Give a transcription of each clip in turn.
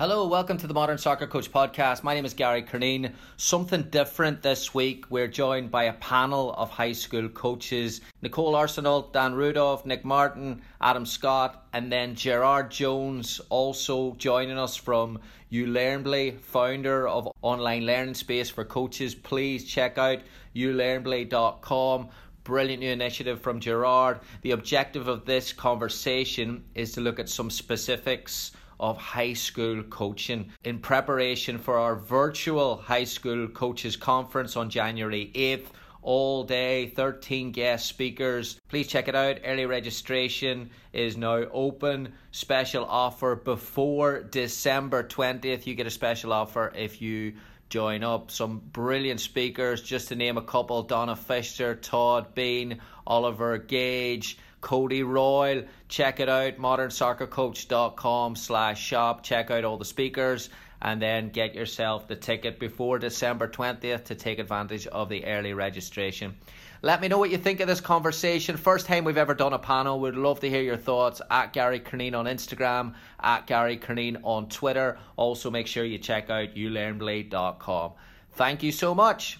Hello, welcome to the Modern Soccer Coach podcast. My name is Gary Curneen. Something different this week. We're joined by a panel of high school coaches Nicole Arsenal, Dan Rudolph, Nick Martin, Adam Scott, and then Gerard Jones also joining us from uLearnBly, founder of online learning space for coaches. Please check out ulearnbly.com brilliant new initiative from Gerard. The objective of this conversation is to look at some specifics of high school coaching in preparation for our virtual high school coaches conference on January 8th. All day, 13 guest speakers. Please check it out. Early registration is now open. Special offer before December 20th. You get a special offer if you join up. Some brilliant speakers, just to name a couple Donna Fisher, Todd Beane, Oliver Gage. Cody Royal. Check it out, modernsoccercoach.com slash shop. Check out all the speakers and then get yourself the ticket before December 20th to take advantage of the early registration. Let me know what you think of this conversation. First time we've ever done a panel. We'd love to hear your thoughts at Gary Curneen on Instagram, at Gary Curneen on Twitter. Also, make sure you check out ulearnblade.com. Thank you so much.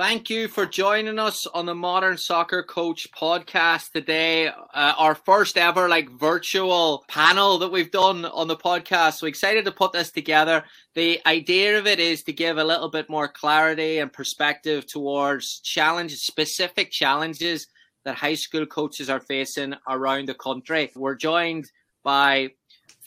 Thank you for joining us on the Modern Soccer Coach podcast today. Uh, our first ever like virtual panel that we've done on the podcast. So excited to put this together. The idea of it is to give a little bit more clarity and perspective towards challenges, specific challenges that high school coaches are facing around the country. We're joined by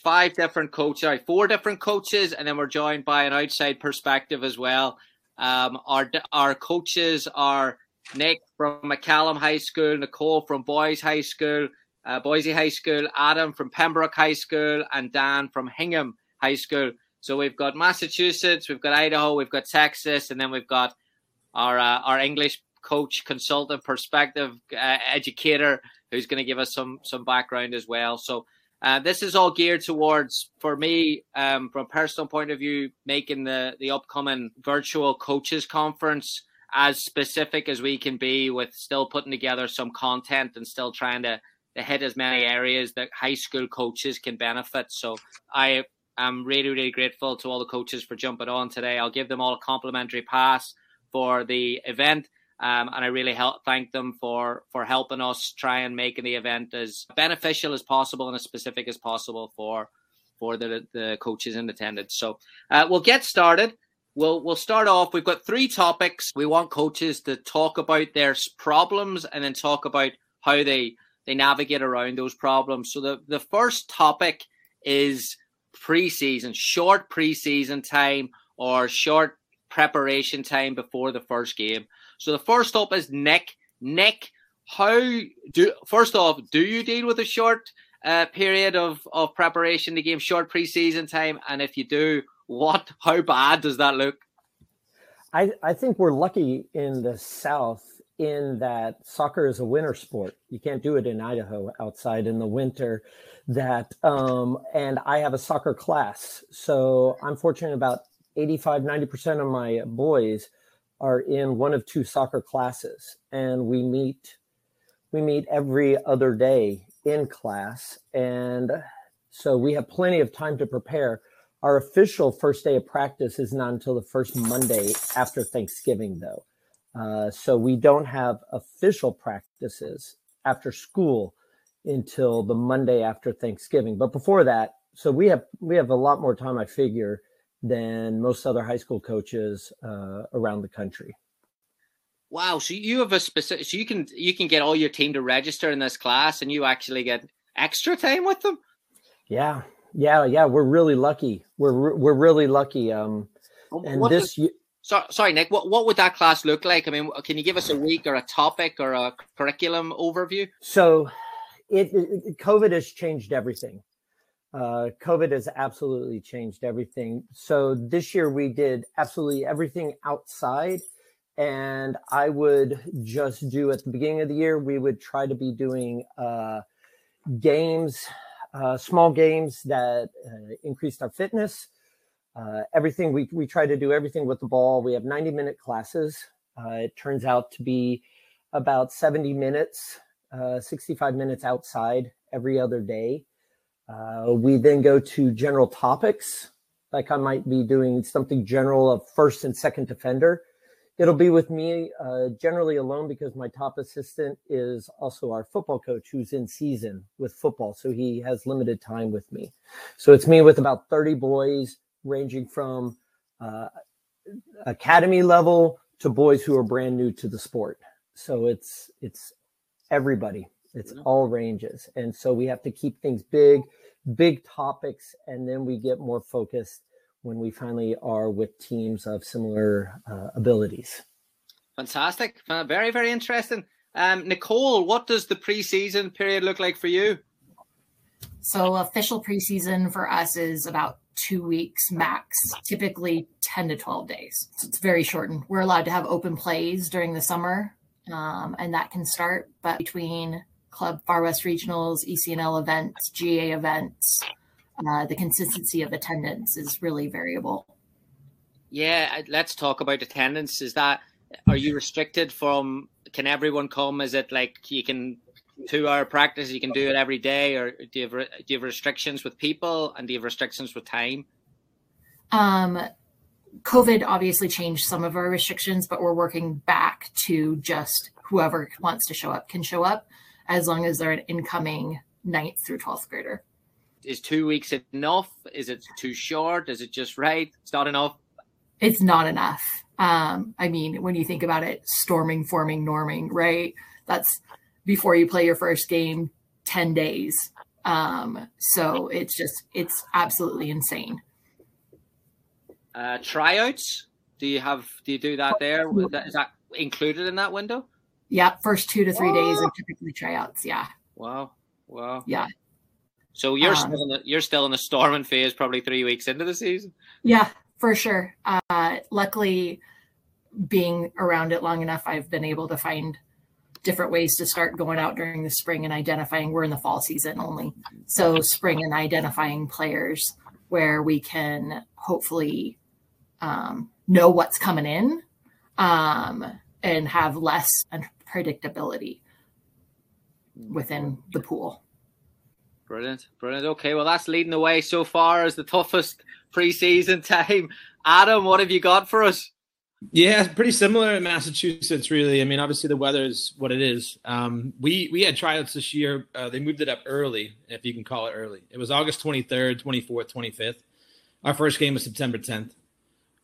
five different coaches, four different coaches, and then we're joined by an outside perspective as well. Um, our our coaches are Nick from McCallum High School, Nicole from Boys High School, uh, Boise High School, Adam from Pembroke High School, and Dan from Hingham High School. So we've got Massachusetts, we've got Idaho, we've got Texas, and then we've got our uh, our English coach, consultant, perspective uh, educator, who's going to give us some some background as well. So uh, this is all geared towards, for me, um, from a personal point of view, making the the upcoming virtual coaches conference as specific as we can be, with still putting together some content and still trying to, to hit as many areas that high school coaches can benefit. So I am really, really grateful to all the coaches for jumping on today. I'll give them all a complimentary pass for the event. Um, and I really help, thank them for for helping us try and making the event as beneficial as possible and as specific as possible for for the the coaches in attendance. So uh, we'll get started. We'll we'll start off. We've got three topics. We want coaches to talk about their problems and then talk about how they they navigate around those problems. So the the first topic is preseason, short preseason time or short preparation time before the first game. So the first up is Nick. Nick, how do first off, do you deal with a short uh, period of, of preparation to game, short preseason time? And if you do, what how bad does that look? I, I think we're lucky in the South in that soccer is a winter sport. You can't do it in Idaho outside in the winter. That um, and I have a soccer class, so I'm fortunate about 85 90% of my boys are in one of two soccer classes and we meet we meet every other day in class. And so we have plenty of time to prepare. Our official first day of practice is not until the first monday after thanksgiving though. Uh, so we don't have official practices after school until the monday after thanksgiving. But before that so we have we have a lot more time i figure than most other high school coaches uh, around the country. Wow! So you have a specific, so you can you can get all your team to register in this class, and you actually get extra time with them. Yeah, yeah, yeah. We're really lucky. We're we're really lucky. Um, and what this. Does, so, sorry, Nick. What what would that class look like? I mean, can you give us a week or a topic or a curriculum overview? So, it, it COVID has changed everything. Uh, COVID has absolutely changed everything. So this year we did absolutely everything outside. And I would just do at the beginning of the year, we would try to be doing uh, games, uh, small games that uh, increased our fitness. Uh, everything we, we try to do everything with the ball. We have 90 minute classes. It turns out to be about 70 minutes, 65 minutes outside every other day. Uh, we then go to general topics, like I might be doing something general of first and second defender. It'll be with me uh, generally alone because my top assistant is also our football coach who's in season with football. So he has limited time with me. So it's me with about 30 boys ranging from uh, academy level to boys who are brand new to the sport. So it's, it's everybody. It's all ranges. And so we have to keep things big, big topics, and then we get more focused when we finally are with teams of similar uh, abilities. Fantastic. Very, very interesting. Um, Nicole, what does the preseason period look like for you? So, official preseason for us is about two weeks max, typically 10 to 12 days. So, it's very shortened. We're allowed to have open plays during the summer, um, and that can start, but between Club Far West Regionals, ECNL events, GA events, uh, the consistency of attendance is really variable. Yeah, let's talk about attendance. Is that are you restricted from? Can everyone come? Is it like you can two hour practice? You can do it every day, or do you have do you have restrictions with people and do you have restrictions with time? Um, COVID obviously changed some of our restrictions, but we're working back to just whoever wants to show up can show up as long as they're an incoming ninth through 12th grader. Is two weeks enough? Is it too short? Is it just right? It's not enough. It's not enough. Um, I mean, when you think about it, storming, forming, norming, right? That's before you play your first game, 10 days. Um, so it's just, it's absolutely insane. Uh, tryouts? Do you have, do you do that there? Is that included in that window? Yeah, first two to three days are typically tryouts. Yeah. Wow. Wow. Yeah. So you're um, still in the, you're still in the storming phase, probably three weeks into the season. Yeah, for sure. Uh, luckily, being around it long enough, I've been able to find different ways to start going out during the spring and identifying. We're in the fall season only, so spring and identifying players where we can hopefully um, know what's coming in um, and have less predictability within the pool. Brilliant, brilliant. Okay, well, that's leading the way so far as the toughest preseason time. Adam, what have you got for us? Yeah, pretty similar in Massachusetts, really. I mean, obviously the weather is what it is. Um, we we had tryouts this year. Uh, they moved it up early, if you can call it early. It was August 23rd, 24th, 25th. Our first game was September 10th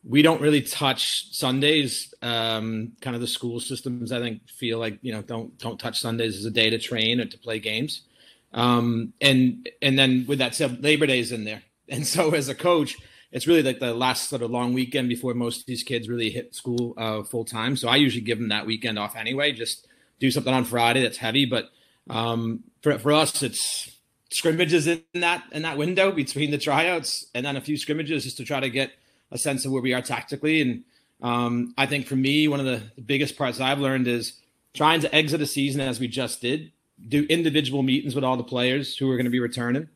we don't really touch Sundays. Um, kind of the school systems, I think, feel like you know don't don't touch Sundays as a day to train or to play games. Um, and and then with that said, Labor Day's in there, and so as a coach, it's really like the last sort of long weekend before most of these kids really hit school uh, full time. So I usually give them that weekend off anyway. Just do something on Friday that's heavy, but um, for for us, it's scrimmages in that in that window between the tryouts, and then a few scrimmages just to try to get a sense of where we are tactically. And um, I think for me, one of the, the biggest parts I've learned is trying to exit a season as we just did, do individual meetings with all the players who are going to be returning,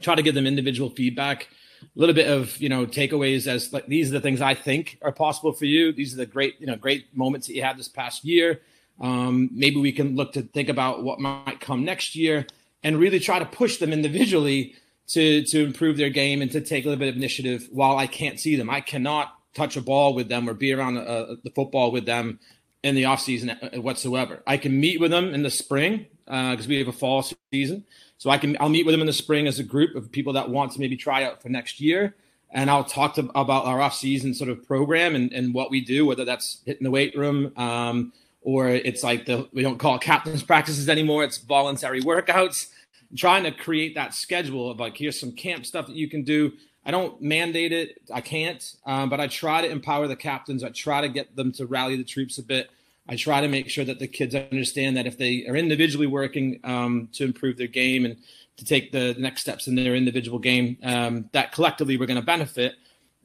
try to give them individual feedback, a little bit of you know takeaways as like these are the things I think are possible for you. These are the great you know great moments that you had this past year. Um, maybe we can look to think about what might come next year and really try to push them individually to to improve their game and to take a little bit of initiative while I can't see them. I cannot touch a ball with them or be around uh, the football with them in the off season uh, whatsoever. I can meet with them in the spring because uh, we have a fall season. So I can I'll meet with them in the spring as a group of people that want to maybe try out for next year. And I'll talk to about our off season sort of program and, and what we do, whether that's hitting the weight room um, or it's like the we don't call it captain's practices anymore. It's voluntary workouts trying to create that schedule of like here's some camp stuff that you can do. I don't mandate it. I can't, um, but I try to empower the captains. I try to get them to rally the troops a bit I try to make sure that the kids understand that if they are individually working um, to improve their game and to take the next steps in their individual game, um, that collectively we're going to benefit.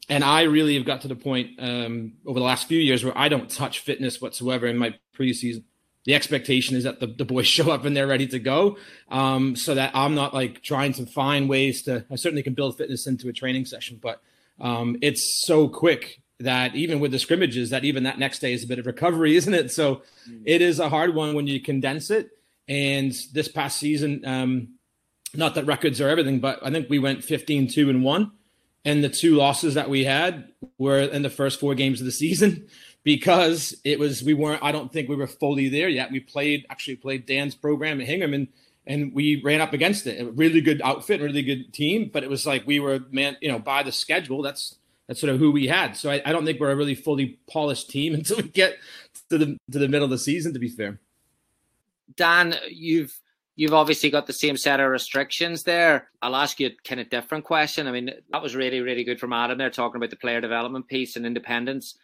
And I really have got to the point um, over the last few years where I don't touch fitness whatsoever in my preseason. The expectation is that the, the boys show up and they're ready to go, um, so that I'm not like trying to find ways to. I certainly can build fitness into a training session, but um, it's so quick that even with the scrimmages, that even that next day is a bit of recovery, isn't it? So mm. it is a hard one when you condense it. And this past season, um, not that records are everything, but I think we went 15, 2 and 1. And the two losses that we had were in the first four games of the season because it was, we weren't, I don't think we were fully there yet. We played, actually played Dan's program at Hingham and, and we ran up against it. A really good outfit, really good team, but it was like we were, man, you know, by the schedule, that's, that's sort of who we had. So I, I, don't think we're a really fully polished team until we get to the to the middle of the season. To be fair, Dan, you've you've obviously got the same set of restrictions there. I'll ask you a kind of different question. I mean, that was really really good from Adam there talking about the player development piece and independence.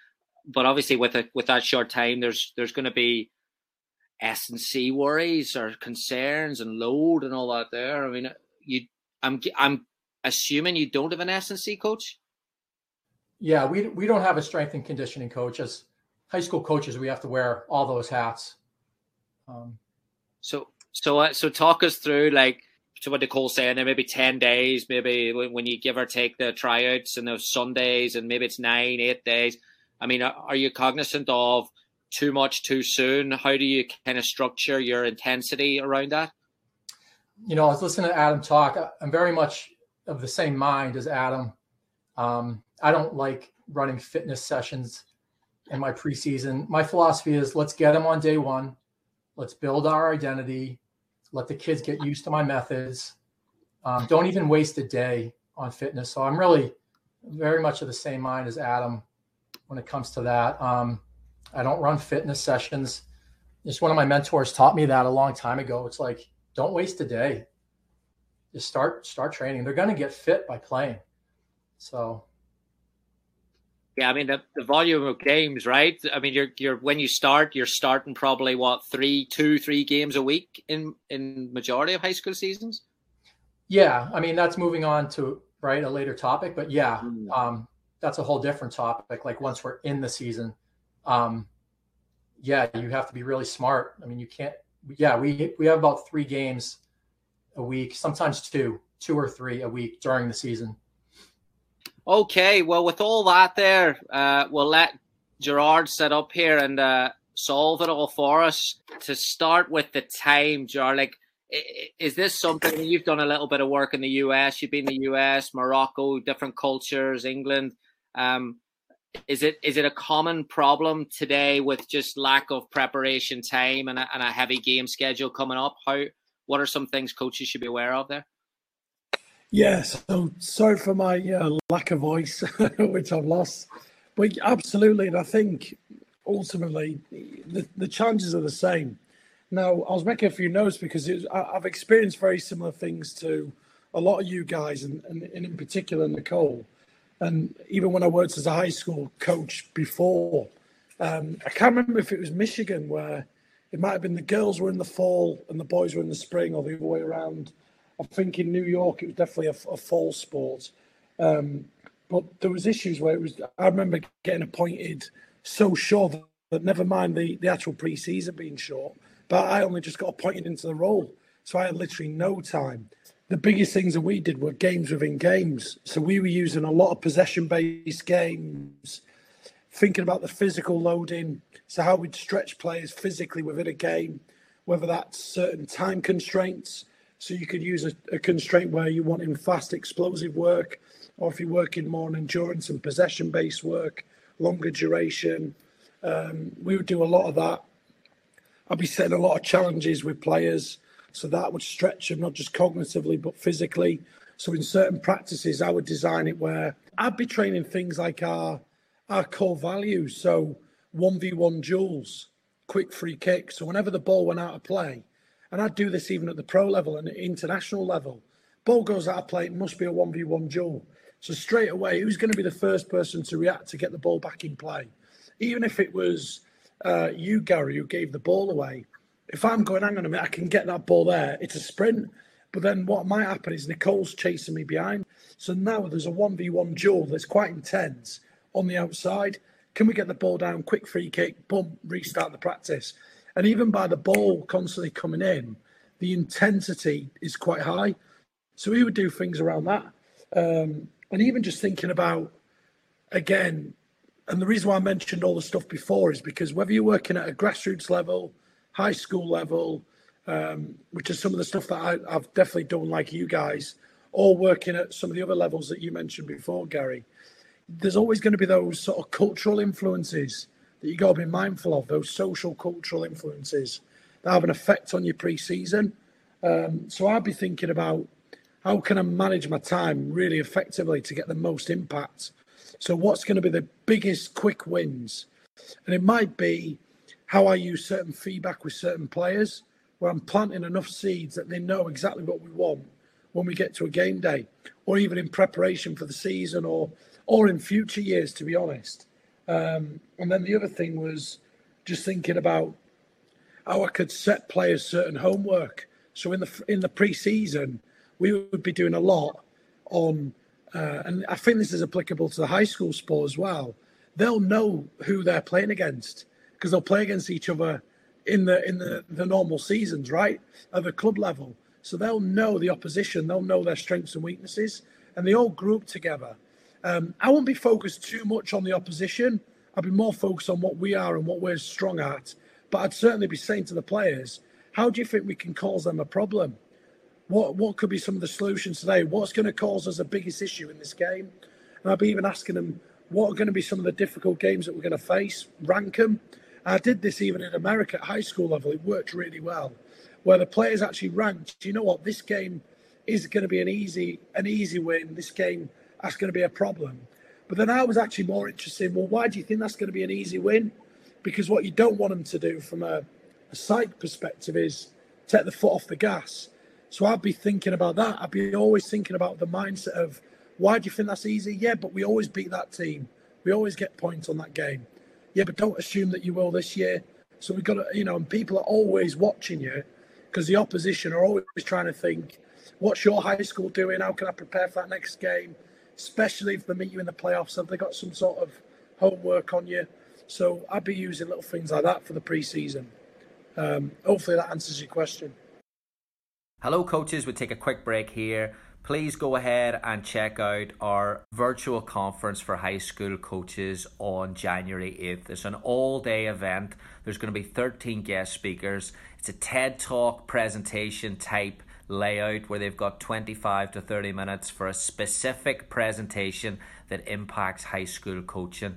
But obviously, with a with that short time, there's there's going to be S and C worries or concerns and load and all that there. I mean, you, I'm I'm assuming you don't have an S and C coach. Yeah, we we don't have a strength and conditioning coach. As high school coaches, we have to wear all those hats. Um, so so uh, so talk us through like so what Nicole's saying there maybe ten days, maybe when, when you give or take the tryouts and those Sundays, and maybe it's nine, eight days. I mean, are, you cognizant of too much too soon? How do you kind of structure your intensity around that? You know, I was listening to Adam talk. I'm very much of the same mind as Adam. Um, I don't like running fitness sessions in my preseason. My philosophy is let's get them on day one. Let's build our identity. Let the kids get used to my methods. Um, don't even waste a day on fitness. So I'm really very much of the same mind as Adam when it comes to that. Um, I don't run fitness sessions. Just one of my mentors taught me that a long time ago. It's like don't waste a day. Just start start training. They're going to get fit by playing. So yeah, I mean the, the volume of games, right? I mean, you're you're when you start, you're starting probably what three, two, three games a week in in majority of high school seasons. Yeah, I mean that's moving on to right a later topic, but yeah, mm. um, that's a whole different topic. Like once we're in the season, um, yeah, you have to be really smart. I mean, you can't. Yeah, we we have about three games a week, sometimes two, two or three a week during the season. Okay, well, with all that there, uh, we'll let Gerard set up here and uh, solve it all for us. To start with the time, Gerard, like, is this something you've done a little bit of work in the US? You've been in the US, Morocco, different cultures, England. Um, is it is it a common problem today with just lack of preparation time and a, and a heavy game schedule coming up? How what are some things coaches should be aware of there? Yeah, so sorry for my uh, lack of voice, which I've lost. But absolutely, and I think ultimately the, the challenges are the same. Now, I was making a few notes because was, I, have experienced very similar things to a lot of you guys, and, and, and in particular Nicole. And even when I worked as a high school coach before, um, I can't remember if it was Michigan where it might have been the girls were in the fall and the boys were in the spring, or the other way around I think in New York it was definitely a, a fall sport. Um, but there was issues where it was. I remember getting appointed so short that, that never mind the, the actual pre-season being short, but I only just got appointed into the role, so I had literally no time. The biggest things that we did were games within games, so we were using a lot of possession-based games, thinking about the physical loading, so how we'd stretch players physically within a game, whether that's certain time constraints so you could use a, a constraint where you want in fast, explosive work, or if you're working more on endurance and possession based work, longer duration. Um, we would do a lot of that. I'd be setting a lot of challenges with players. So that would stretch them not just cognitively, but physically. So in certain practices, I would design it where I'd be training things like our our core values. So 1v1 duels, quick free kick. So whenever the ball went out of play, and I'd do this even at the pro level and international level. Ball goes out of play, it must be a 1v1 duel. So straight away, who's going to be the first person to react to get the ball back in play? Even if it was uh, you, Gary, who gave the ball away. If I'm going, hang on a minute, I can get that ball there. It's a sprint. But then what might happen is Nicole's chasing me behind. So now there's a 1v1 duel that's quite intense on the outside. Can we get the ball down? Quick free kick, boom, restart the practice. And even by the ball constantly coming in, the intensity is quite high. So we would do things around that. Um, and even just thinking about, again, and the reason why I mentioned all the stuff before is because whether you're working at a grassroots level, high school level, um, which is some of the stuff that I, I've definitely done like you guys, or working at some of the other levels that you mentioned before, Gary, there's always going to be those sort of cultural influences that you got to be mindful of, those social cultural influences that have an effect on your pre-season. Um, so I'd be thinking about how can I manage my time really effectively to get the most impact. So what's going to be the biggest quick wins? And it might be how I use certain feedback with certain players, where I'm planting enough seeds that they know exactly what we want when we get to a game day, or even in preparation for the season, or or in future years, to be honest. Um, and then the other thing was just thinking about how I could set players certain homework. So in the in the pre-season, we would be doing a lot on, uh, and I think this is applicable to the high school sport as well. They'll know who they're playing against because they'll play against each other in the in the, the normal seasons, right, at the club level. So they'll know the opposition, they'll know their strengths and weaknesses, and they all group together. Um, I won't be focused too much on the opposition. I'll be more focused on what we are and what we're strong at. But I'd certainly be saying to the players, how do you think we can cause them a problem? What what could be some of the solutions today? What's going to cause us the biggest issue in this game? And I'll be even asking them, what are going to be some of the difficult games that we're going to face? Rank them. I did this even in America at high school level. It worked really well, where the players actually ranked. You know what? This game is going to be an easy an easy win. This game that's going to be a problem. But then I was actually more interested in, well, why do you think that's going to be an easy win? Because what you don't want them to do from a, a psych perspective is take the foot off the gas. So I'd be thinking about that. I'd be always thinking about the mindset of, why do you think that's easy? Yeah, but we always beat that team. We always get points on that game. Yeah, but don't assume that you will this year. So we've got to, you know, and people are always watching you because the opposition are always trying to think, what's your high school doing? How can I prepare for that next game? especially if they meet you in the playoffs. Have they got some sort of homework on you? So I'd be using little things like that for the preseason. Um, hopefully that answers your question. Hello, coaches. We'll take a quick break here. Please go ahead and check out our virtual conference for high school coaches on January 8th. It's an all day event. There's going to be 13 guest speakers. It's a TED Talk presentation type layout where they've got 25 to 30 minutes for a specific presentation that impacts high school coaching.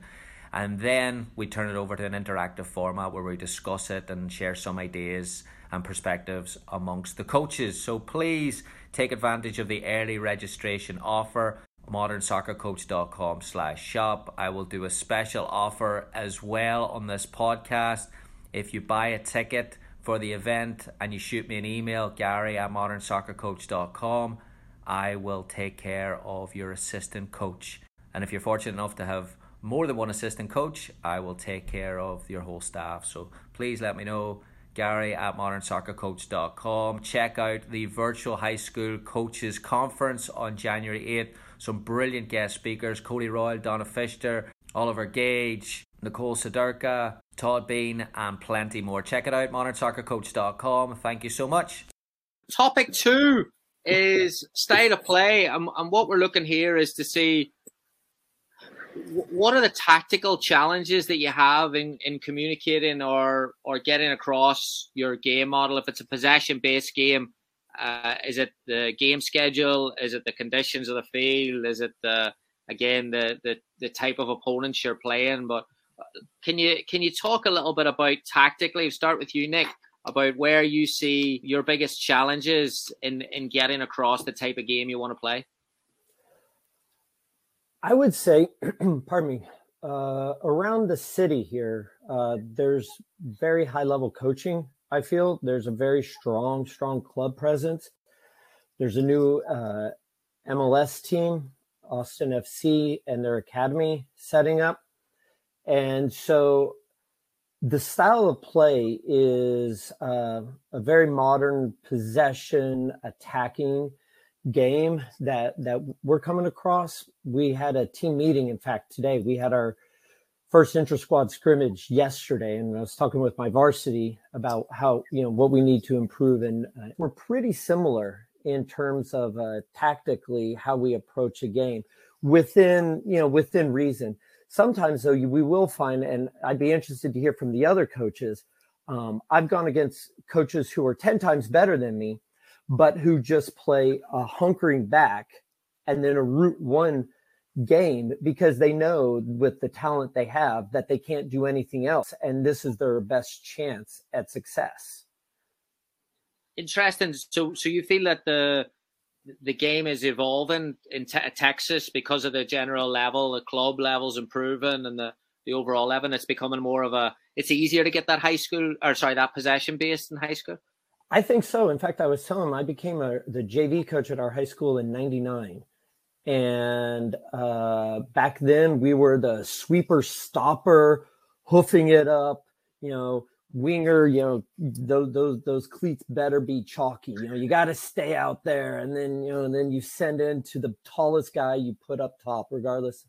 And then we turn it over to an interactive format where we discuss it and share some ideas and perspectives amongst the coaches. So please take advantage of the early registration offer modernsoccercoach.com slash shop i will do a special offer as well on this podcast if you buy a ticket for the event and you shoot me an email, Gary at modernsoccercoach.com, I will take care of your assistant coach. And if you're fortunate enough to have more than one assistant coach, I will take care of your whole staff. So please let me know. Gary at modernsoccercoach.com. Check out the virtual high school coaches conference on January 8th. Some brilliant guest speakers Cody Royal, Donna Fisher, Oliver Gage, Nicole Sadurka, Todd Beane, and plenty more. Check it out, modernsoccercoach.com. Thank you so much. Topic two is state of play. And, and what we're looking here is to see what are the tactical challenges that you have in, in communicating or or getting across your game model if it's a possession based game uh, is it the game schedule is it the conditions of the field is it the again the the, the type of opponents you're playing but can you can you talk a little bit about tactically? Start with you, Nick, about where you see your biggest challenges in in getting across the type of game you want to play. I would say, pardon me, uh, around the city here, uh, there's very high level coaching. I feel there's a very strong, strong club presence. There's a new uh, MLS team, Austin FC, and their academy setting up. And so the style of play is uh, a very modern possession attacking game that that we're coming across. We had a team meeting, in fact, today. We had our first intra squad scrimmage yesterday, and I was talking with my varsity about how you know what we need to improve, and uh, we're pretty similar in terms of uh, tactically how we approach a game within you know within reason. Sometimes though, we will find, and I'd be interested to hear from the other coaches. Um, I've gone against coaches who are ten times better than me, but who just play a hunkering back and then a route one game because they know with the talent they have that they can't do anything else. And this is their best chance at success. Interesting. So so you feel that the the game is evolving in te- texas because of the general level the club levels improving and the the overall level it's becoming more of a it's easier to get that high school or sorry that possession based in high school i think so in fact i was telling him i became a the jv coach at our high school in 99 and uh, back then we were the sweeper stopper, hoofing it up, you know, winger, you know, those those those cleats better be chalky. You know, you got to stay out there, and then you know, and then you send in to the tallest guy you put up top, regardless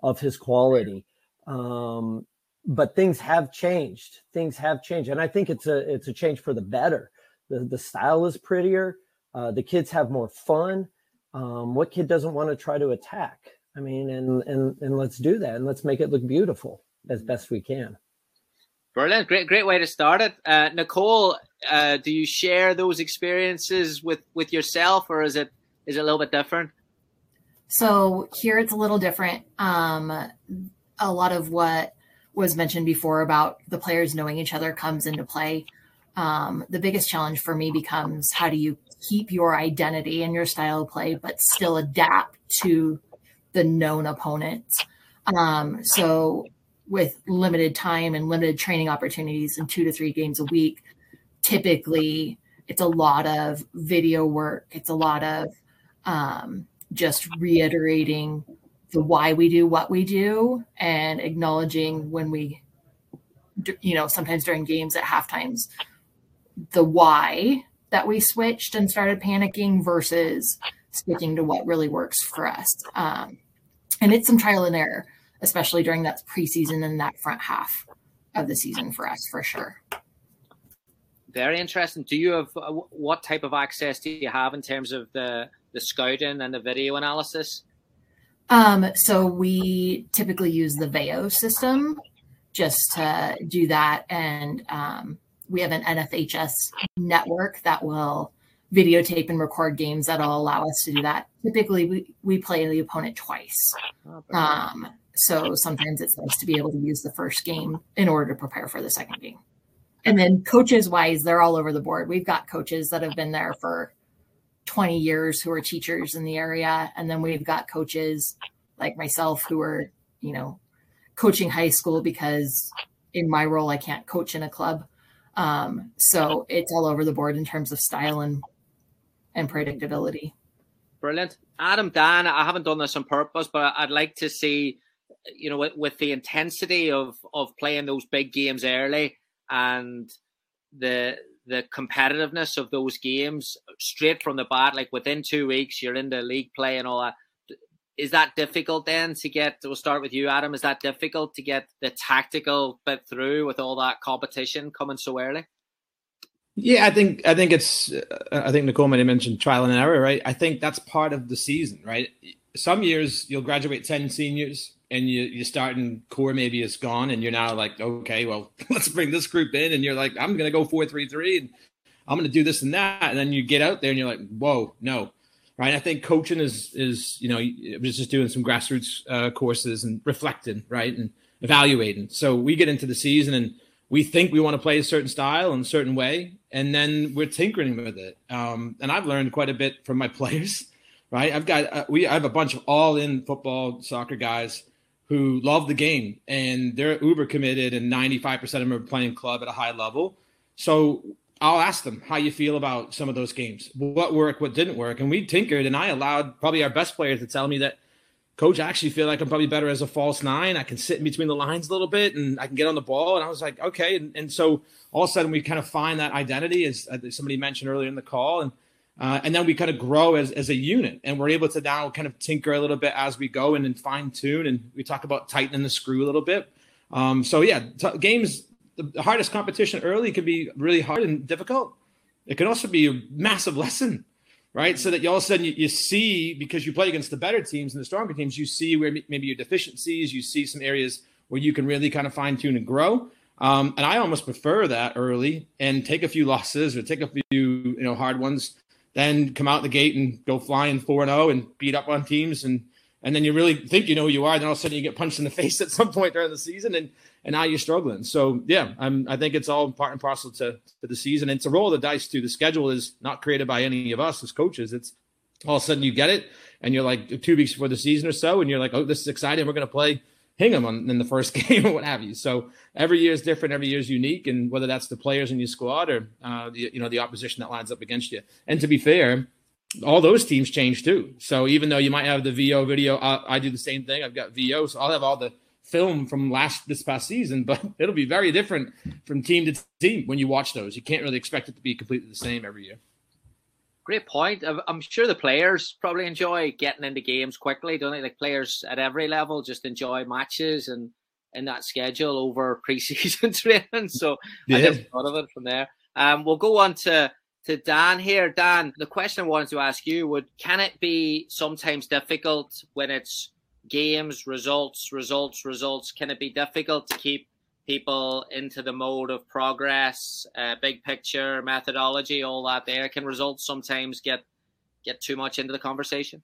of his quality. Um, but things have changed. Things have changed, and I think it's a it's a change for the better. The the style is prettier. Uh, the kids have more fun um, what kid doesn't want to try to attack? I mean, and and and let's do that, and let's make it look beautiful as best we can. Brilliant, great, great way to start it. Uh, Nicole, uh, do you share those experiences with with yourself, or is it is it a little bit different? So here it's a little different. Um, a lot of what was mentioned before about the players knowing each other comes into play. Um, the biggest challenge for me becomes how do you keep your identity and your style of play, but still adapt to the known opponents. Um, so, with limited time and limited training opportunities and two to three games a week, typically it's a lot of video work. It's a lot of um, just reiterating the why we do what we do and acknowledging when we, you know, sometimes during games at half times, the why that we switched and started panicking versus sticking to what really works for us. Um, and it's some trial and error, especially during that preseason and that front half of the season for us, for sure. Very interesting. Do you have uh, what type of access do you have in terms of the the scouting and the video analysis? Um, so we typically use the Veo system just to do that, and um, we have an NFHS network that will videotape and record games that'll allow us to do that. Typically, we, we play the opponent twice. Oh, um, so sometimes it's nice to be able to use the first game in order to prepare for the second game. And then coaches wise, they're all over the board. We've got coaches that have been there for 20 years who are teachers in the area. And then we've got coaches like myself who are, you know, coaching high school because in my role, I can't coach in a club. Um, so it's all over the board in terms of style and and predictability. Brilliant, Adam. Dan, I haven't done this on purpose, but I'd like to see, you know, with, with the intensity of of playing those big games early and the the competitiveness of those games straight from the bat, like within two weeks, you're in the league play and all that is that difficult then to get we'll start with you adam is that difficult to get the tactical bit through with all that competition coming so early? Yeah i think i think it's i think nicole might have mentioned trial and error right? I think that's part of the season right? Some years you'll graduate 10 seniors and you you start in core maybe it's gone and you're now like okay well let's bring this group in and you're like i'm gonna go 4-3-3 and i'm gonna do this and that. And then you get out there and you're like whoa no right? I think coaching is is you know was just doing some grassroots uh, courses and reflecting, right, and evaluating. So we get into the season and we think we want to play a certain style and a certain way, and then we're tinkering with it. Um, and I've learned quite a bit from my players, right? I've got uh, we I have a bunch of all in football soccer guys who love the game and they're uber committed, and ninety five percent of them are playing club at a high level. So I'll ask them how you feel about some of those games, what worked, what didn't work, and we tinkered. And I allowed probably our best players to tell me that, coach, I actually feel like I'm probably better as a false nine. I can sit in between the lines a little bit and I can get on the ball. And I was like, okay. And, and so all of a sudden we kind of find that identity, as somebody mentioned earlier in the call. And uh, and then we kind of grow as, as a unit and we're able to now kind of tinker a little bit as we go and, and fine tune. And we talk about tightening the screw a little bit. Um, so yeah, t- games, the hardest competition early can be really hard and difficult. It can also be a massive lesson, right? So that you all of a sudden you, you see, because you play against the better teams and the stronger teams, you see where maybe your deficiencies, you see some areas where you can really kind of fine tune and grow. Um, and I almost prefer that early and take a few losses or take a few, you know, hard ones then come out the gate and go flying 4 and 0 and beat up on teams. And, and then you really think you know who you are. Then all of a sudden you get punched in the face at some point during the season and, and now you're struggling. So, yeah, I'm, I think it's all part and parcel to, to the season. And it's a roll of the dice, too. The schedule is not created by any of us as coaches. It's all of a sudden you get it and you're like two weeks before the season or so, and you're like, oh, this is exciting. We're going to play Hingham on, in the first game or what have you. So every year is different. Every year is unique, and whether that's the players in your squad or uh, you know the opposition that lines up against you. And to be fair, all those teams change too. So even though you might have the Veo video, I, I do the same thing. I've got Veo, so I'll have all the film from last this past season, but it'll be very different from team to team when you watch those. You can't really expect it to be completely the same every year. Great point. I'm sure the players probably enjoy getting into games quickly, don't they? Like players at every level just enjoy matches and in that schedule over preseason training. So yeah. I just thought of it from there. Um, we'll go on to to Dan here. Dan, the question I wanted to ask you would: Can it be sometimes difficult when it's games, results, results, results? Can it be difficult to keep people into the mode of progress, uh, big picture, methodology, all that there? Can results sometimes get get too much into the conversation?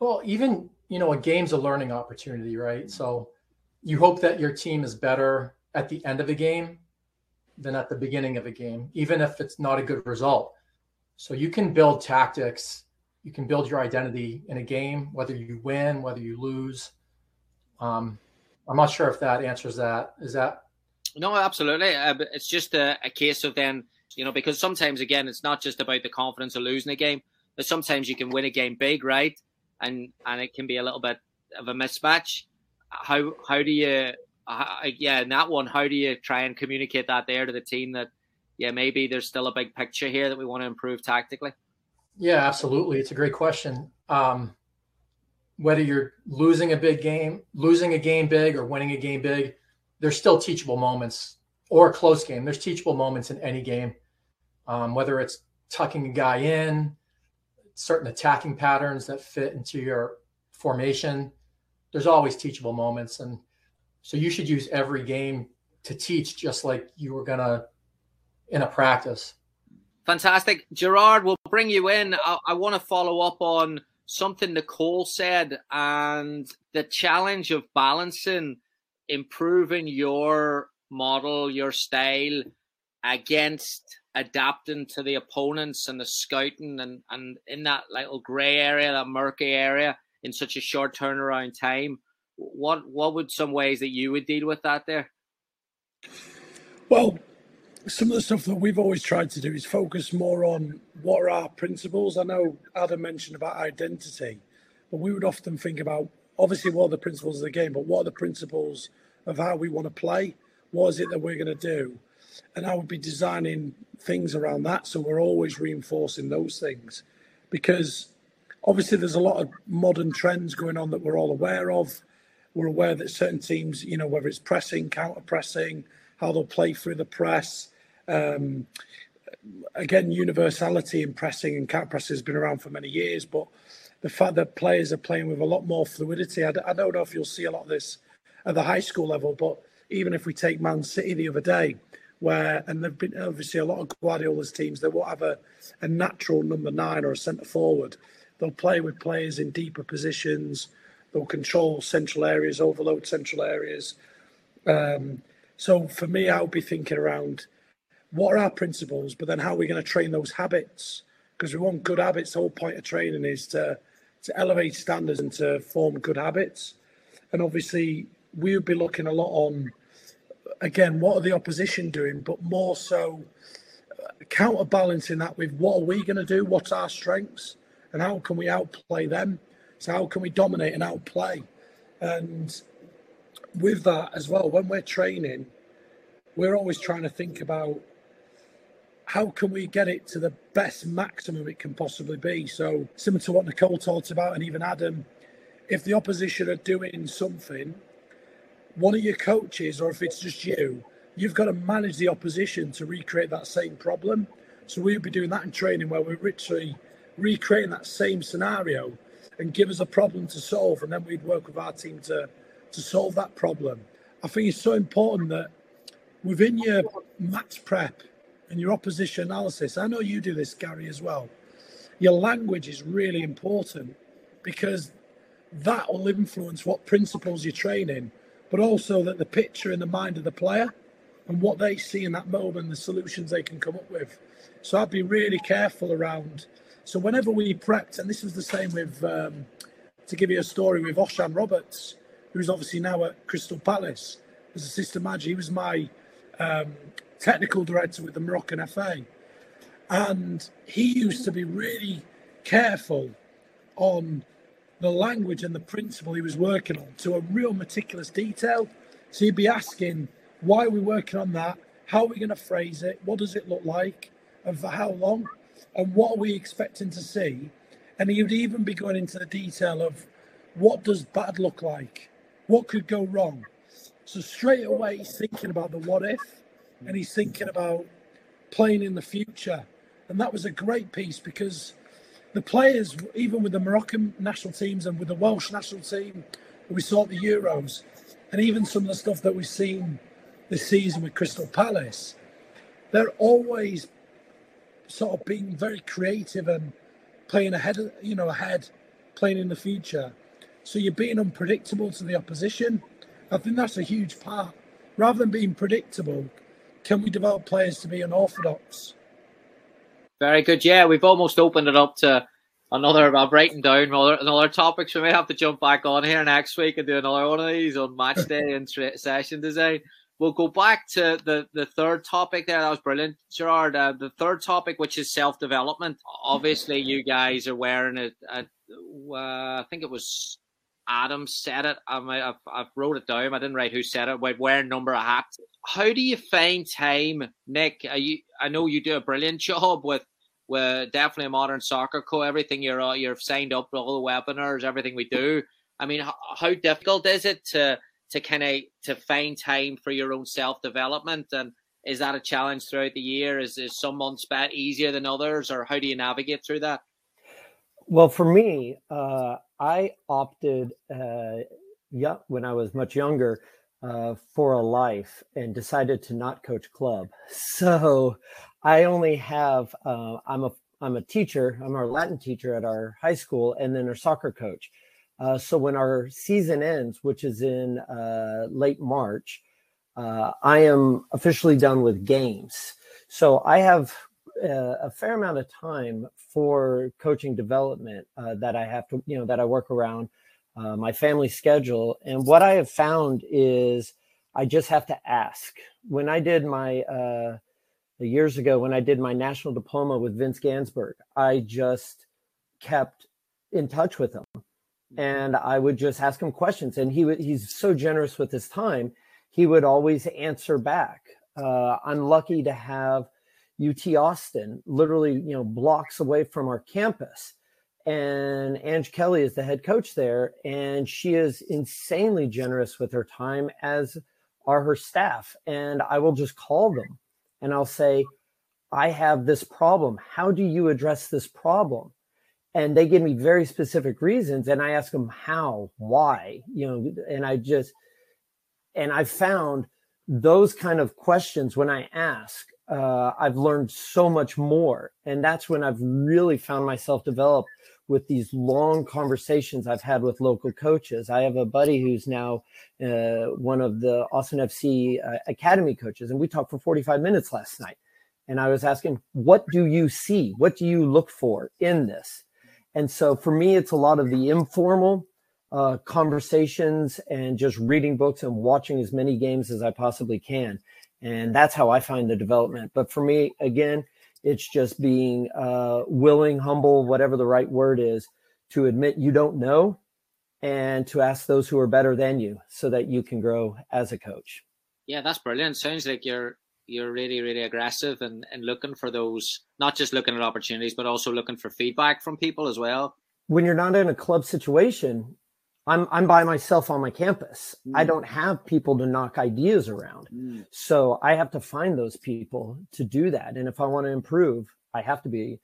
Well, even you know, a game's a learning opportunity, right? So you hope that your team is better at the end of a game than at the beginning of a game, even if it's not a good result. So you can build tactics, you can build your identity in a game, whether you win, whether you lose. Um, I'm not sure if that answers that. Is that? No, absolutely. Uh, it's just a, a, case of then, you know, because sometimes again, it's not just about the confidence of losing a game, but sometimes you can win a game big, right? And and it can be a little bit of a mismatch. How how do you? Uh, yeah, in that one, how do you try and communicate that there to the team that, yeah, maybe there's still a big picture here that we want to improve tactically? Yeah, absolutely. It's a great question. Um, whether you're losing a big game, losing a game big, or winning a game big, there's still teachable moments or a close game. There's teachable moments in any game, um, whether it's tucking a guy in, certain attacking patterns that fit into your formation. There's always teachable moments. And so you should use every game to teach just like you were going to in a practice. Fantastic. Gerard, we'll bring you in. I, I want to follow up on something Nicole said and the challenge of balancing improving your model, your style against adapting to the opponents and the scouting and, and in that little grey area, that murky area in such a short turnaround time. What what would some ways that you would deal with that there? Well, some of the stuff that we've always tried to do is focus more on what are our principles. I know Adam mentioned about identity, but we would often think about obviously what are the principles of the game, but what are the principles of how we want to play? What is it that we're going to do? And I would be designing things around that. So we're always reinforcing those things because obviously there's a lot of modern trends going on that we're all aware of. We're aware that certain teams, you know, whether it's pressing, counter pressing, how they'll play through the press, um, again, universality in pressing and counter pressing has been around for many years, but the fact that players are playing with a lot more fluidity, I don't know if you'll see a lot of this at the high school level, but even if we take Man City the other day, where and there've been obviously a lot of Guardiola's teams, they won't have a, a natural number nine or a centre forward. They'll play with players in deeper positions. They'll control central areas, overload central areas. Um, so for me, I'll be thinking around what are our principles, but then how are we going to train those habits? Because we want good habits. The whole point of training is to to elevate standards and to form good habits. And obviously, we would be looking a lot on again what are the opposition doing, but more so uh, counterbalancing that with what are we going to do? What's our strengths, and how can we outplay them? So how can we dominate and outplay? And with that as well, when we're training, we're always trying to think about how can we get it to the best maximum it can possibly be. So similar to what Nicole talked about, and even Adam, if the opposition are doing something, one of your coaches, or if it's just you, you've got to manage the opposition to recreate that same problem. So we'll be doing that in training where we're literally recreating that same scenario and give us a problem to solve, and then we'd work with our team to to solve that problem. I think it's so important that within your match prep and your opposition analysis, I know you do this, Gary, as well. Your language is really important because that will influence what principles you're training, but also that the picture in the mind of the player and what they see in that moment, the solutions they can come up with. So I'd be really careful around. So whenever we prepped, and this was the same with, um, to give you a story with Osian Roberts, who's obviously now at Crystal Palace as assistant manager. He was my um, technical director with the Moroccan FA. And he used to be really careful on the language and the principle he was working on to a real meticulous detail. So he'd be asking, why are we working on that? How are we going to phrase it? What does it look like? And for how long? And what are we expecting to see? And he would even be going into the detail of what does bad look like? What could go wrong? So straight away he's thinking about the what if and he's thinking about playing in the future. And that was a great piece because the players, even with the Moroccan national teams and with the Welsh national team, we saw at the Euros, and even some of the stuff that we've seen this season with Crystal Palace, they're always sort of being very creative and playing ahead, you know, ahead, playing in the future. So you're being unpredictable to the opposition. I think that's a huge part. Rather than being predictable, can we develop players to be unorthodox? Very good. Yeah, we've almost opened it up to another uh, breaking down another, another topics. We may have to jump back on here next week and do another one of these on match day and session design. We'll go back to the, the third topic there. That was brilliant, Gerard. Uh, the third topic, which is self development. Obviously, you guys are wearing it. Uh, I think it was Adam said it. I might, I've, I've wrote it down. I didn't write who said it. About wearing number of hats. How do you find time, Nick? You, I know you do a brilliant job with, with definitely a modern soccer co. Everything you're you're signed up for all the webinars, everything we do. I mean, how, how difficult is it to to kind of to find time for your own self development and is that a challenge throughout the year? Is is some months bit easier than others, or how do you navigate through that? Well, for me, uh, I opted, uh, yeah, when I was much younger, uh, for a life and decided to not coach club. So I only have, uh, I'm a, I'm a teacher. I'm our Latin teacher at our high school, and then our soccer coach. Uh, so when our season ends, which is in uh, late March, uh, I am officially done with games. So I have a fair amount of time for coaching development that I have to, you know, that I work around uh, my family schedule. And what I have found is I just have to ask. When I did my, uh, years ago, when I did my national diploma with Vince Ganzberg, I just kept in touch with him and I would just ask him questions. And he he's so generous with his time. He would always answer back. Uh, I'm lucky to have UT Austin, literally, you know, blocks away from our campus. And Ange Kelly is the head coach there, and she is insanely generous with her time, as are her staff. And I will just call them and I'll say, I have this problem. How do you address this problem? And they give me very specific reasons. And I ask them how, why, you know, and I just, and I found those kind of questions when I ask, uh, I've learned so much more. And that's when I've really found myself develop with these long conversations I've had with local coaches. I have a buddy who's now uh, one of the Austin FC uh, Academy coaches, and we talked for 45 minutes last night. And I was asking, what do you see? What do you look for in this? And so for me, it's a lot of the informal uh, conversations and just reading books and watching as many games as I possibly can. And that's how I find the development. But for me, again, it's just being uh, willing, humble, whatever the right word is, to admit you don't know and to ask those who are better than you so that you can grow as a coach. Yeah, that's brilliant. Sounds like you're you're really really aggressive and and looking for those not just looking at opportunities but also looking for feedback from people as well. When you're not in a club situation, I'm I'm by myself on my campus. Mm. I don't have people to knock ideas around. Mm. So I have to find those people to do that. And if I want to improve, I have to be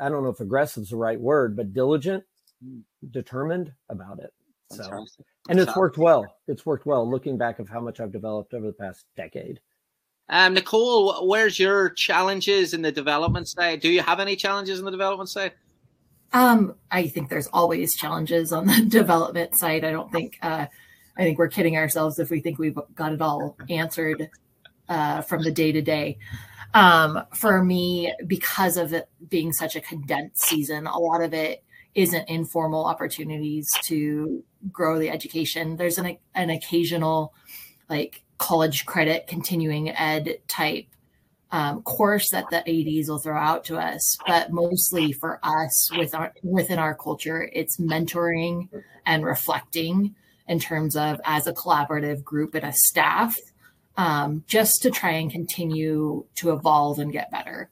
I don't know if aggressive is the right word, but diligent, mm. determined about it. So and it's worked well. It's worked well looking back of how much I've developed over the past decade. Um, Nicole, where's your challenges in the development side? Do you have any challenges in the development side? Um, I think there's always challenges on the development side. I don't think uh, I think we're kidding ourselves if we think we've got it all answered uh, from the day to day. Um, for me, because of it being such a condensed season, a lot of it isn't informal opportunities to grow the education. There's an an occasional like college credit continuing ed type um, course that the ADs will throw out to us, but mostly for us with our within our culture, it's mentoring and reflecting in terms of as a collaborative group and a staff, um, just to try and continue to evolve and get better.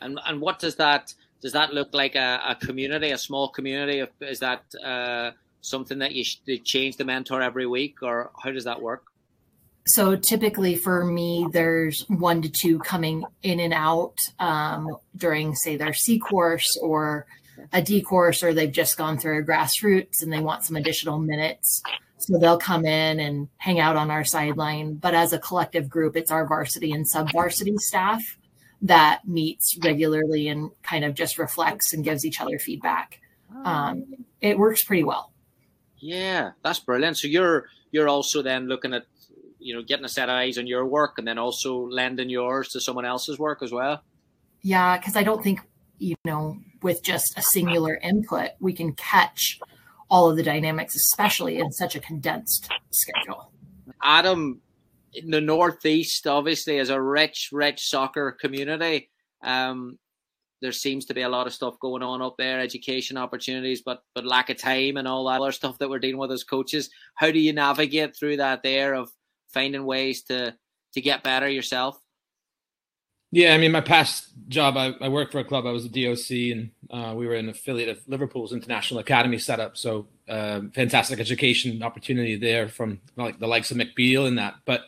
And and what does that does that look like a, a community, a small community? Is that uh, something that you, you change the mentor every week, or how does that work? So typically for me, there's one to two coming in and out um, during, say, their C course or a D course, or they've just gone through a grassroots and they want some additional minutes. So they'll come in and hang out on our sideline. But as a collective group, it's our varsity and sub varsity staff that meets regularly and kind of just reflects and gives each other feedback. Um, it works pretty well. Yeah, that's brilliant. So you're you're also then looking at you know getting a set of eyes on your work and then also lending yours to someone else's work as well. Yeah, because I don't think you know with just a singular input we can catch all of the dynamics, especially in such a condensed schedule. Adam, in the Northeast, obviously, is a rich, rich soccer community. Um, there seems to be a lot of stuff going on up there, education opportunities, but but lack of time and all that other stuff that we're dealing with as coaches. How do you navigate through that there of finding ways to to get better yourself? Yeah, I mean, my past job, I, I worked for a club. I was a DOC, and uh, we were an affiliate of Liverpool's International Academy setup. So, uh, fantastic education opportunity there from like the likes of McBeal and that. But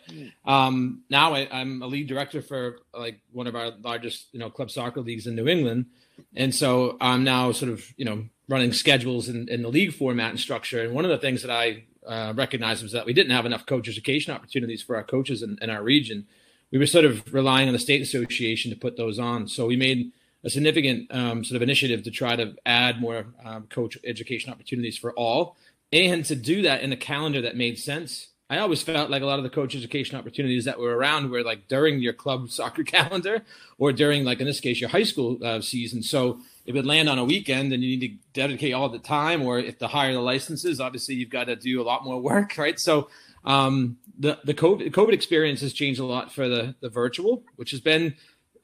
um, now I, am a lead director for like one of our largest, you know, club soccer leagues in New England, and so I'm now sort of, you know, running schedules in, in the league format and structure. And one of the things that I uh, recognized was that we didn't have enough coach education opportunities for our coaches in, in our region we were sort of relying on the state association to put those on. So we made a significant um, sort of initiative to try to add more um, coach education opportunities for all, and to do that in a calendar that made sense. I always felt like a lot of the coach education opportunities that were around were like during your club soccer calendar or during, like in this case, your high school uh, season. So it would land on a weekend and you need to dedicate all the time, or if to hire the licenses, obviously you've got to do a lot more work, right? So um, the the COVID, COVID experience has changed a lot for the the virtual, which has been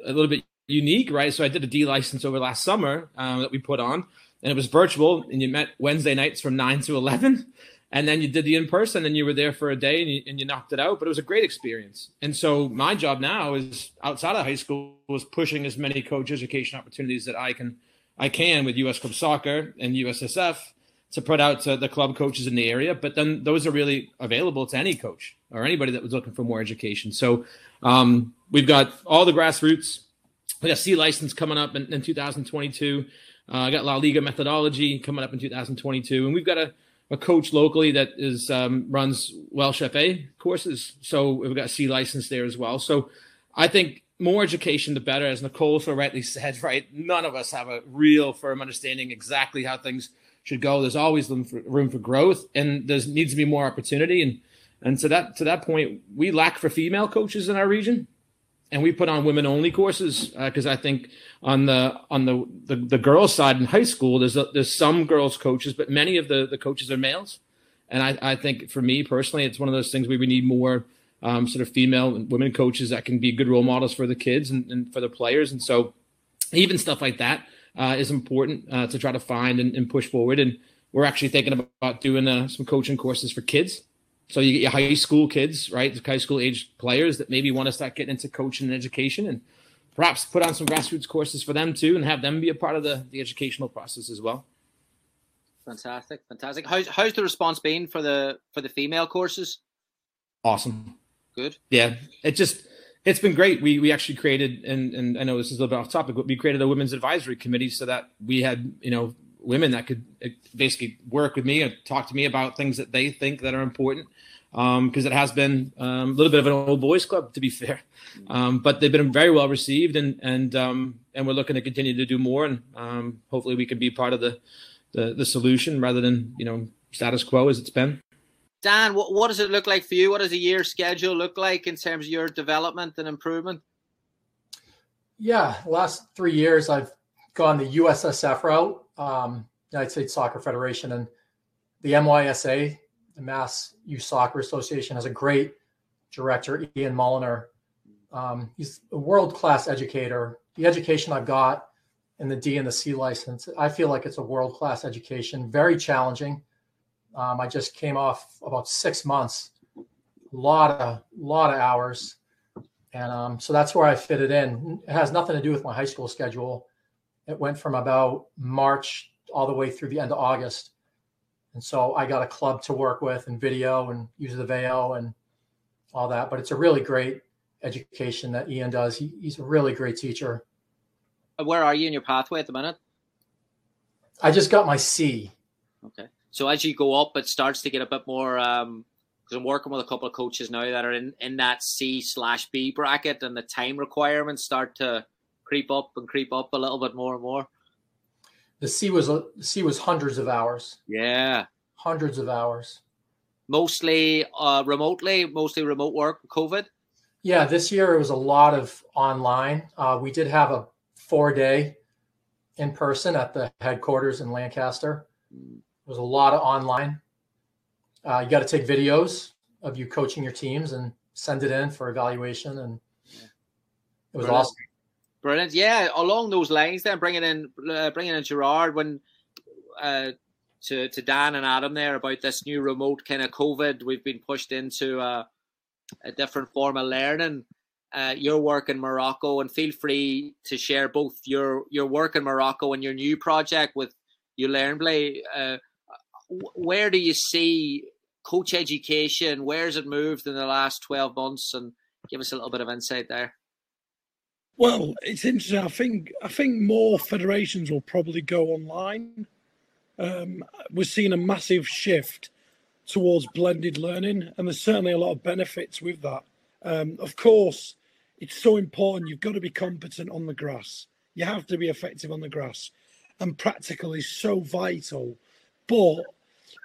a little bit unique, right? So I did a D license over last summer um, that we put on, and it was virtual, and you met Wednesday nights from nine to eleven, and then you did the in person, and you were there for a day, and you, and you knocked it out. But it was a great experience. And so my job now is outside of high school was pushing as many coach education opportunities that I can I can with US Club Soccer and USSF to put out to the club coaches in the area. But then those are really available to any coach or anybody that was looking for more education. So um, we've got all the grassroots. We got C license coming up in, in 2022. Uh, I got La Liga methodology coming up in 2022, and we've got a, a coach locally that is um, runs Welsh FA courses. So we've got C license there as well. So I think more education, the better. As Nicole so rightly said, right? None of us have a real firm understanding exactly how things should go. There's always room for, room for growth, and there needs to be more opportunity. And and to that to that point, we lack for female coaches in our region, and we put on women only courses because uh, I think on the on the, the, the girls side in high school, there's a, there's some girls coaches, but many of the the coaches are males. And I, I think for me personally, it's one of those things where we need more um, sort of female and women coaches that can be good role models for the kids and, and for the players. And so even stuff like that uh, is important uh, to try to find and, and, push forward. And we're actually thinking about doing uh, some coaching courses for kids. So you get your high school kids, right, high school age players that maybe want to start getting into coaching and education, and perhaps put on some grassroots courses for them too, and have them be a part of the, the educational process as well. Fantastic, fantastic. How's how's the response been for the for the female courses? Awesome. Good. Yeah, it just it's been great. We we actually created, and and I know this is a little bit off topic, but we created a women's advisory committee so that we had you know women that could uh, basically work with me and talk to me about things that they think that are important. Because um, it has been um, a little bit of an old boys club, to be fair, um, but they've been very well received, and and um, and we're looking to continue to do more, and um, hopefully we can be part of the, the the solution rather than you know status quo as it's been. Dan, what, what does it look like for you? What does a year schedule look like in terms of your development and improvement? Yeah, last three years I've gone the USSF route, um, United States Soccer Federation, and the MYSA, the Mass Youth Soccer Association, has a great director, Ian Mulliner. Um, he's a world class educator. The education I've got in the D and the C license, I feel like it's a world class education, very challenging. Um, I just came off about six months, a lot of lot of hours, and um, so that's where I fit it in. It has nothing to do with my high school schedule. It went from about March all the way through the end of August, and so I got a club to work with and video and use the Veo and all that. But it's a really great education that Ian does. He, he's a really great teacher. Where are you in your pathway at the minute? I just got my C. Okay. So as you go up, it starts to get a bit more. Um, because I'm working with a couple of coaches now that are in in that C slash B bracket, and the time requirements start to creep up and creep up a little bit more and more. The C was a C was hundreds of hours. Yeah, hundreds of hours. Mostly uh, remotely, mostly remote work. COVID. Yeah, this year it was a lot of online. Uh, we did have a four day in person at the headquarters in Lancaster. There's a lot of online. Uh, you got to take videos of you coaching your teams and send it in for evaluation, and it was Brilliant. awesome. Brilliant. Yeah, along those lines, then bringing in uh, bringing in Gerard when uh, to to Dan and Adam there about this new remote kind of COVID. We've been pushed into uh, a different form of learning. Uh, your work in Morocco, and feel free to share both your your work in Morocco and your new project with you learn play. Uh, where do you see coach education? Where's it moved in the last 12 months? And give us a little bit of insight there. Well, it's interesting. I think I think more federations will probably go online. Um, we're seeing a massive shift towards blended learning, and there's certainly a lot of benefits with that. Um, of course, it's so important. You've got to be competent on the grass. You have to be effective on the grass, and practical is so vital. But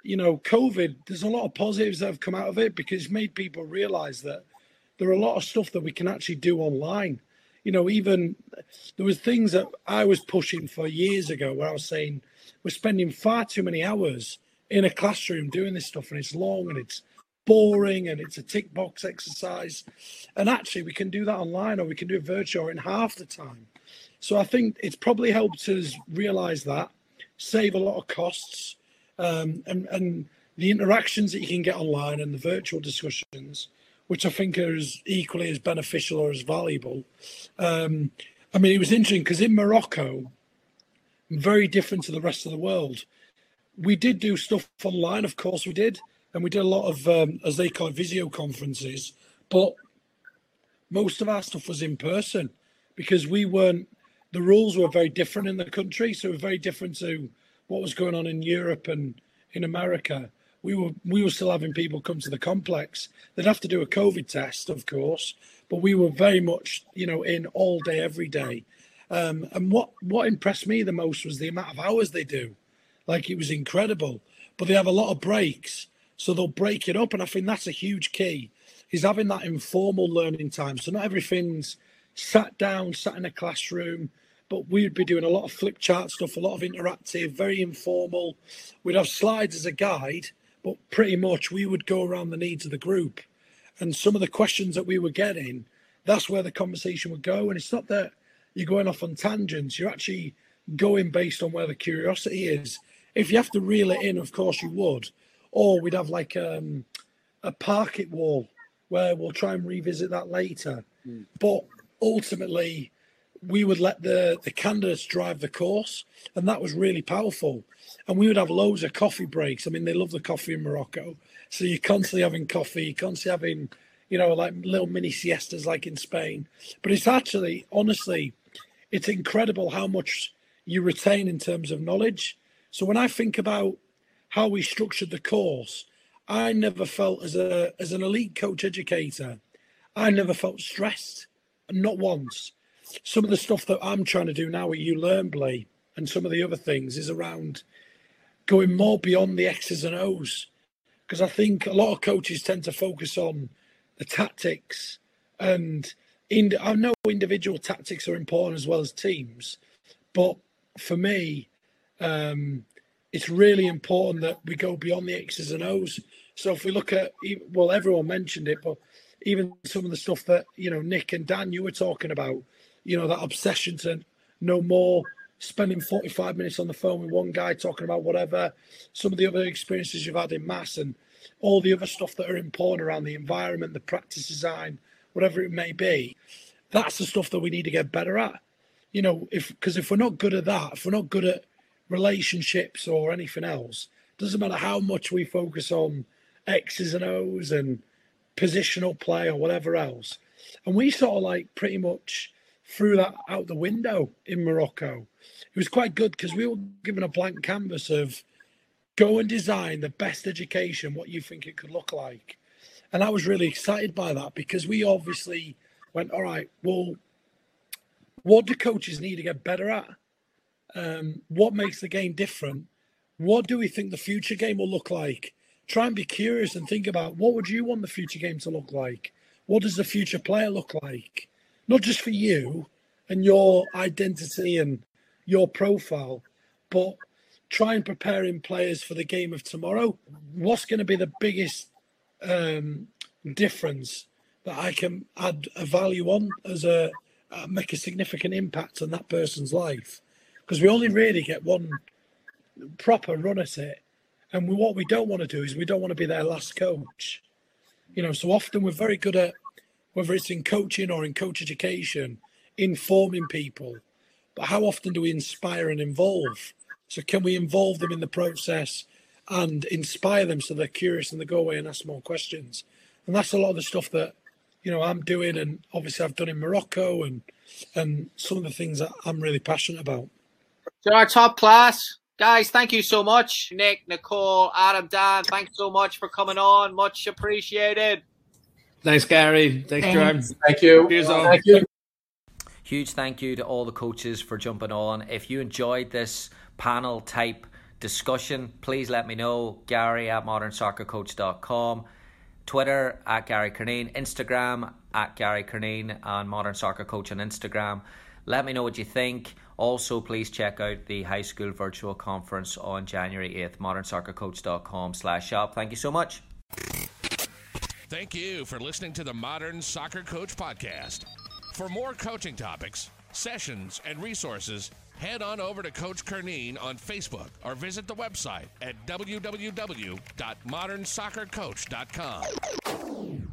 you know, COVID, there's a lot of positives that have come out of it because it's made people realize that there are a lot of stuff that we can actually do online. You know, even there was things that I was pushing for years ago where I was saying we're spending far too many hours in a classroom doing this stuff and it's long and it's boring and it's a tick box exercise. And actually, we can do that online or we can do it virtual in half the time. So I think it's probably helped us realize that, save a lot of costs um, and, and the interactions that you can get online and the virtual discussions, which I think are as equally as beneficial or as valuable. Um, I mean, it was interesting because in Morocco, very different to the rest of the world. We did do stuff online, of course we did, and we did a lot of, um, as they call it, visio conferences. But most of our stuff was in person because we weren't. The rules were very different in the country, so very different to what was going on in Europe and in America, we were we were still having people come to the complex. They'd have to do a COVID test, of course, but we were very much, you know, in all day, every day. Um, and what what impressed me the most was the amount of hours they do. Like it was incredible. But they have a lot of breaks, so they'll break it up, and I think that's a huge key. Is having that informal learning time. So not everything's sat down, sat in a classroom but we'd be doing a lot of flip chart stuff, a lot of interactive, very informal. We'd have slides as a guide, but pretty much we would go around the needs of the group. And some of the questions that we were getting, that's where the conversation would go. And it's not that you're going off on tangents, you're actually going based on where the curiosity is. If you have to reel it in, of course you would. Or we'd have like um, a park it wall where we'll try and revisit that later. Mm. But ultimately, we would let the, the candidates drive the course, and that was really powerful. And we would have loads of coffee breaks. I mean, they love the coffee in Morocco. So you're constantly having coffee, you're constantly having, you know, like little mini siestas like in Spain. But it's actually, honestly, it's incredible how much you retain in terms of knowledge. So when I think about how we structured the course, I never felt as a as an elite coach educator, I never felt stressed, not once. Some of the stuff that I'm trying to do now at You Learn Play and some of the other things is around going more beyond the X's and O's. Because I think a lot of coaches tend to focus on the tactics and in, I know individual tactics are important as well as teams, but for me, um, it's really important that we go beyond the X's and O's. So if we look at, well, everyone mentioned it, but even some of the stuff that you know Nick and Dan you were talking about, you know, that obsession to know more, spending 45 minutes on the phone with one guy talking about whatever, some of the other experiences you've had in mass and all the other stuff that are important around the environment, the practice design, whatever it may be. That's the stuff that we need to get better at. You know, if because if we're not good at that, if we're not good at relationships or anything else, doesn't matter how much we focus on X's and O's and positional play or whatever else. And we sort of like pretty much threw that out the window in Morocco. It was quite good because we were given a blank canvas of go and design the best education, what you think it could look like. And I was really excited by that because we obviously went, all right, well, what do coaches need to get better at? Um, what makes the game different? What do we think the future game will look like? Try and be curious and think about what would you want the future game to look like? What does the future player look like? Not just for you and your identity and your profile, but try and preparing players for the game of tomorrow. What's going to be the biggest um, difference that I can add a value on as a uh, make a significant impact on that person's life? Because we only really get one proper run at it, and we, what we don't want to do is we don't want to be their last coach. You know, so often we're very good at whether it's in coaching or in coach education, informing people. But how often do we inspire and involve? So can we involve them in the process and inspire them so they're curious and they go away and ask more questions? And that's a lot of the stuff that you know I'm doing, and obviously I've done in Morocco and and some of the things that I'm really passionate about. To our top class, guys, thank you so much. Nick, Nicole, Adam, Dan, thanks so much for coming on. Much appreciated. Thanks, Gary. Thanks, Gerard. Thank you. Cheers, all. Thank you. Huge thank you to all the coaches for jumping on. If you enjoyed this panel type discussion, please let me know. Gary at modernsoccercoach.com, Twitter at Gary Curneen, Instagram at Gary Curneen, and Modern Soccer Coach on Instagram. Let me know what you think. Also, please check out the high school virtual conference on January 8th, modernsoccercoach.com slash shop. Thank you so much. Thank you for listening to the Modern Soccer Coach Podcast. For more coaching topics, sessions, and resources, head on over to Coach Curneen on Facebook or visit the website at www.modernsoccercoach.com.